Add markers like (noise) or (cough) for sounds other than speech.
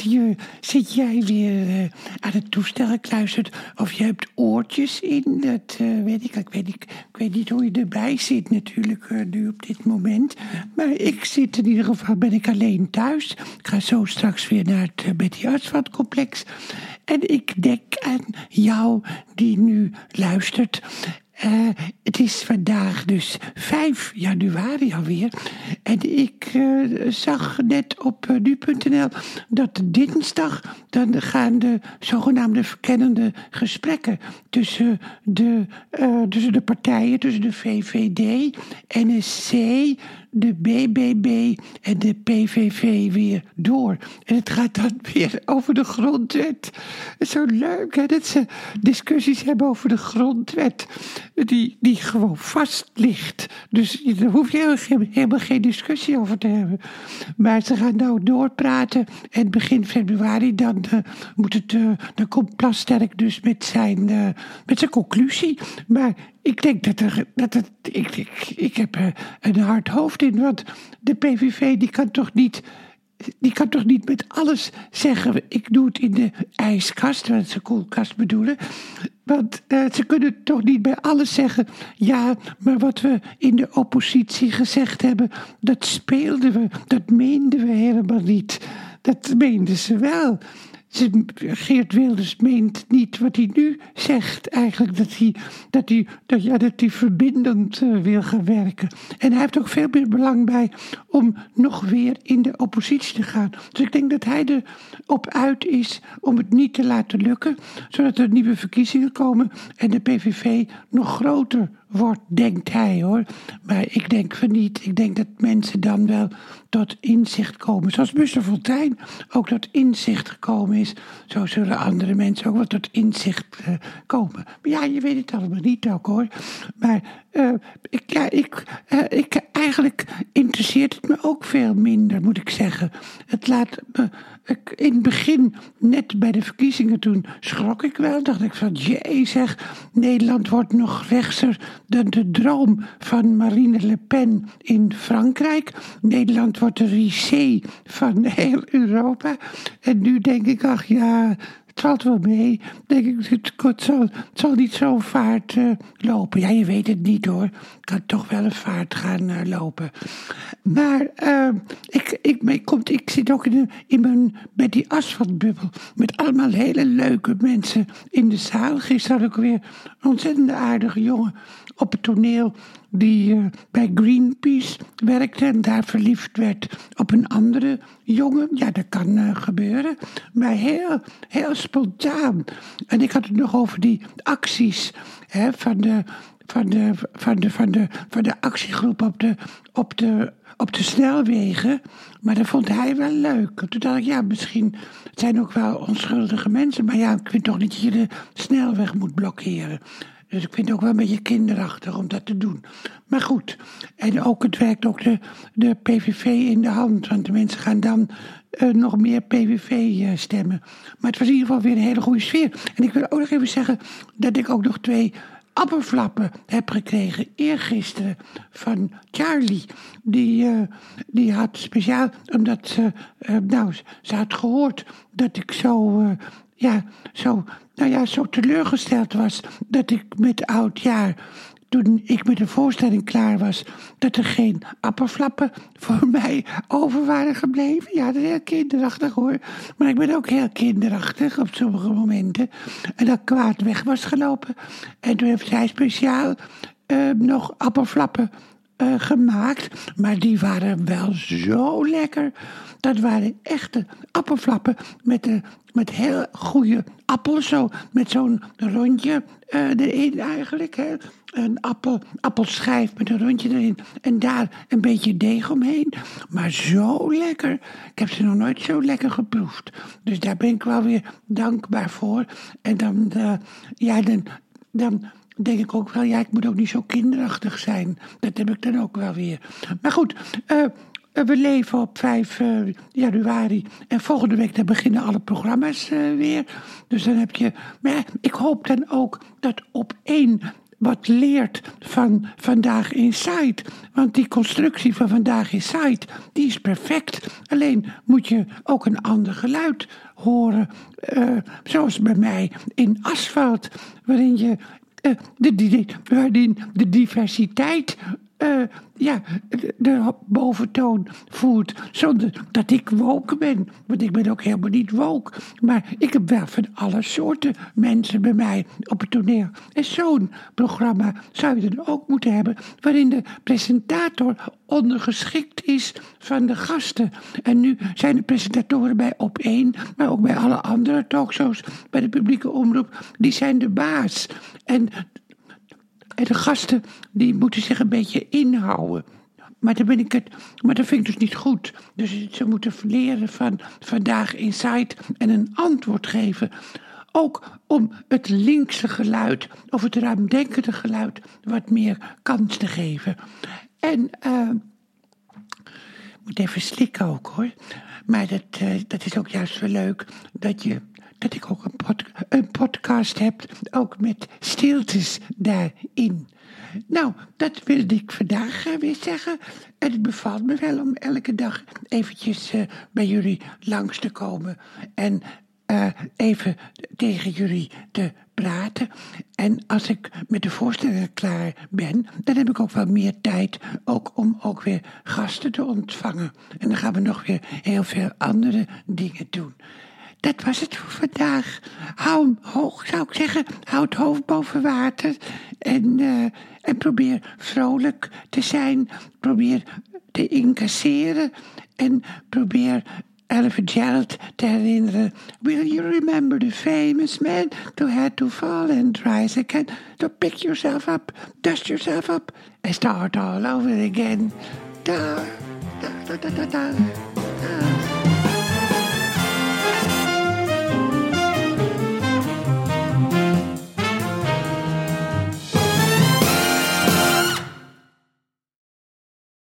zit, zit jij weer uh, aan het toestel gekluisterd? Of je hebt oortjes in? Dat uh, weet ik. Ik weet, niet hoe je erbij zit natuurlijk uh, nu op dit moment. Maar ik zit in ieder geval, ben ik alleen thuis. Ik ga zo straks weer naar het Betty Artsvat-complex. En ik denk aan jou die nu luistert. Uh, het is vandaag dus 5 januari alweer. En ik uh, zag net op uh, nu.nl dat dinsdag dan gaan de zogenaamde verkennende gesprekken tussen de, tussen de partijen, tussen de VVD, NSC, de BBB en de PVV weer door. En het gaat dan weer over de grondwet. Zo leuk hè, dat ze discussies hebben over de grondwet. Die, die gewoon vast ligt. Dus daar hoef je helemaal geen discussie over te hebben. Maar ze gaan nou doorpraten. En begin februari dan, uh, moet het, uh, dan komt Plasterk dus met zijn, uh, met zijn conclusie. Maar ik denk dat er. Dat het, ik, ik, ik heb een hard hoofd want de PVV die kan toch niet. Die kan toch niet met alles zeggen. Ik doe het in de ijskast, wat ze koelkast bedoelen. Want uh, ze kunnen toch niet bij alles zeggen. Ja, maar wat we in de oppositie gezegd hebben. dat speelden we. Dat meenden we helemaal niet. Dat meenden ze wel. Geert Wilders meent niet wat hij nu zegt, eigenlijk dat hij, dat hij, dat, ja, dat hij verbindend uh, wil gaan werken. En hij heeft ook veel meer belang bij om nog weer in de oppositie te gaan. Dus ik denk dat hij erop uit is om het niet te laten lukken, zodat er nieuwe verkiezingen komen en de PVV nog groter wordt, denkt hij hoor. Maar ik denk van niet. Ik denk dat mensen dan wel tot inzicht komen. Zoals Buster Fontein ook tot inzicht gekomen is. Zo zullen andere mensen ook wel tot inzicht uh, komen. Maar ja, je weet het allemaal niet ook hoor. Maar uh, ik, ja, ik, uh, ik, eigenlijk interesseert het me ook veel minder, moet ik zeggen. Het laat me ik, in het begin, net bij de verkiezingen toen, schrok ik wel. Dacht ik van, jee zeg, Nederland wordt nog rechtser dan de droom van Marine Le Pen in Frankrijk. Nederland wordt de Ricé van heel Europa. En nu denk ik, ach ja, het valt wel mee. Denk ik, het, zal, niet zo vaart uh, lopen. Ja, je weet het niet hoor. Het kan toch wel een vaart gaan uh, lopen. Maar uh, ik, ik, komt, ik zit ook in, in mijn, bij die asfaltbubbel. Met allemaal hele leuke mensen in de zaal. Gisteren had ik weer een ontzettend aardige jongen op het toneel die uh, bij Greenpeace werkte en daar verliefd werd op een andere jongen. Ja, dat kan uh, gebeuren, maar heel, heel spontaan. En ik had het nog over die acties hè, van, de, van, de, van, de, van, de, van de actiegroep op de, op de op de snelwegen. Maar dat vond hij wel leuk. Toen dacht ik, ja, misschien het zijn ook wel onschuldige mensen. Maar ja, ik vind toch niet dat je de snelweg moet blokkeren. Dus ik vind het ook wel een beetje kinderachtig om dat te doen. Maar goed, en ook het werkt ook de, de PVV in de hand. Want de mensen gaan dan uh, nog meer PVV uh, stemmen. Maar het was in ieder geval weer een hele goede sfeer. En ik wil ook nog even zeggen dat ik ook nog twee appelflappen heb gekregen eergisteren van Charlie. Die, uh, die had speciaal, omdat ze, nou, ze had gehoord dat ik zo ja, zo, nou ja, zo teleurgesteld was dat ik met oud jaar, toen ik met de voorstelling klaar was, dat er geen appelflappen voor (laughs) mij over waren gebleven. Ja, dat is heel kinderachtig hoor. Maar ik ben ook heel kinderachtig op sommige momenten. En dat kwaad weg was gelopen. En toen heeft zij speciaal uh, nog appelflappen uh, gemaakt. Maar die waren wel zo lekker. Dat waren echte appelflappen met, de, met heel goede appels. Zo, met zo'n rondje uh, erin eigenlijk. Hè. Een appel, appelschijf met een rondje erin. En daar een beetje deeg omheen. Maar zo lekker. Ik heb ze nog nooit zo lekker geproefd. Dus daar ben ik wel weer dankbaar voor. En dan, uh, ja, dan, dan denk ik ook wel, ja, ik moet ook niet zo kinderachtig zijn. Dat heb ik dan ook wel weer. Maar goed, uh, we leven op 5 uh, eh, januari en volgende week dan beginnen alle programma's weer. Dus dan heb je. Maar ik hoop dan ook dat op 1 wat leert van Vandaag Inside. Want die constructie van Vandaag Inside, die is perfect. Alleen moet je ook een ander geluid horen. Zoals bij mij in Asfalt, waarin je uh, de, de, waarin de diversiteit uh, ja, de boventoon voert. Zonder dat ik woke ben. Want ik ben ook helemaal niet woke. Maar ik heb wel van alle soorten mensen bij mij op het toneel. En zo'n programma zou je dan ook moeten hebben. Waarin de presentator ondergeschikt is van de gasten. En nu zijn de presentatoren bij Op 1, maar ook bij alle andere talkshows, bij de publieke omroep, die zijn de baas. En de gasten die moeten zich een beetje inhouden. Maar dan ben ik het, maar dat vind ik dus niet goed. Dus ze moeten leren van vandaag inside en een antwoord geven. Ook om het linkse geluid of het ruimdenkende geluid wat meer kans te geven. En uh, moet even slikken ook hoor. Maar dat, uh, dat is ook juist wel leuk dat je dat ik ook een, pod, een podcast heb, ook met stiltes daarin. Nou, dat wilde ik vandaag uh, weer zeggen. En het bevalt me wel om elke dag eventjes uh, bij jullie langs te komen. En uh, even tegen jullie te praten. En als ik met de voorstellingen klaar ben, dan heb ik ook wel meer tijd ook om ook weer gasten te ontvangen. En dan gaan we nog weer heel veel andere dingen doen. Dat was het voor vandaag. Hou hem hoog, zou ik zeggen. Hou het hoofd boven water. En, uh, en probeer vrolijk te zijn. Probeer te incasseren. En probeer Ella Gerald te herinneren. Will you remember the famous man who had to fall and rise again? To pick yourself up, dust yourself up, and start all over again. Da, da, da, da, da, da. da.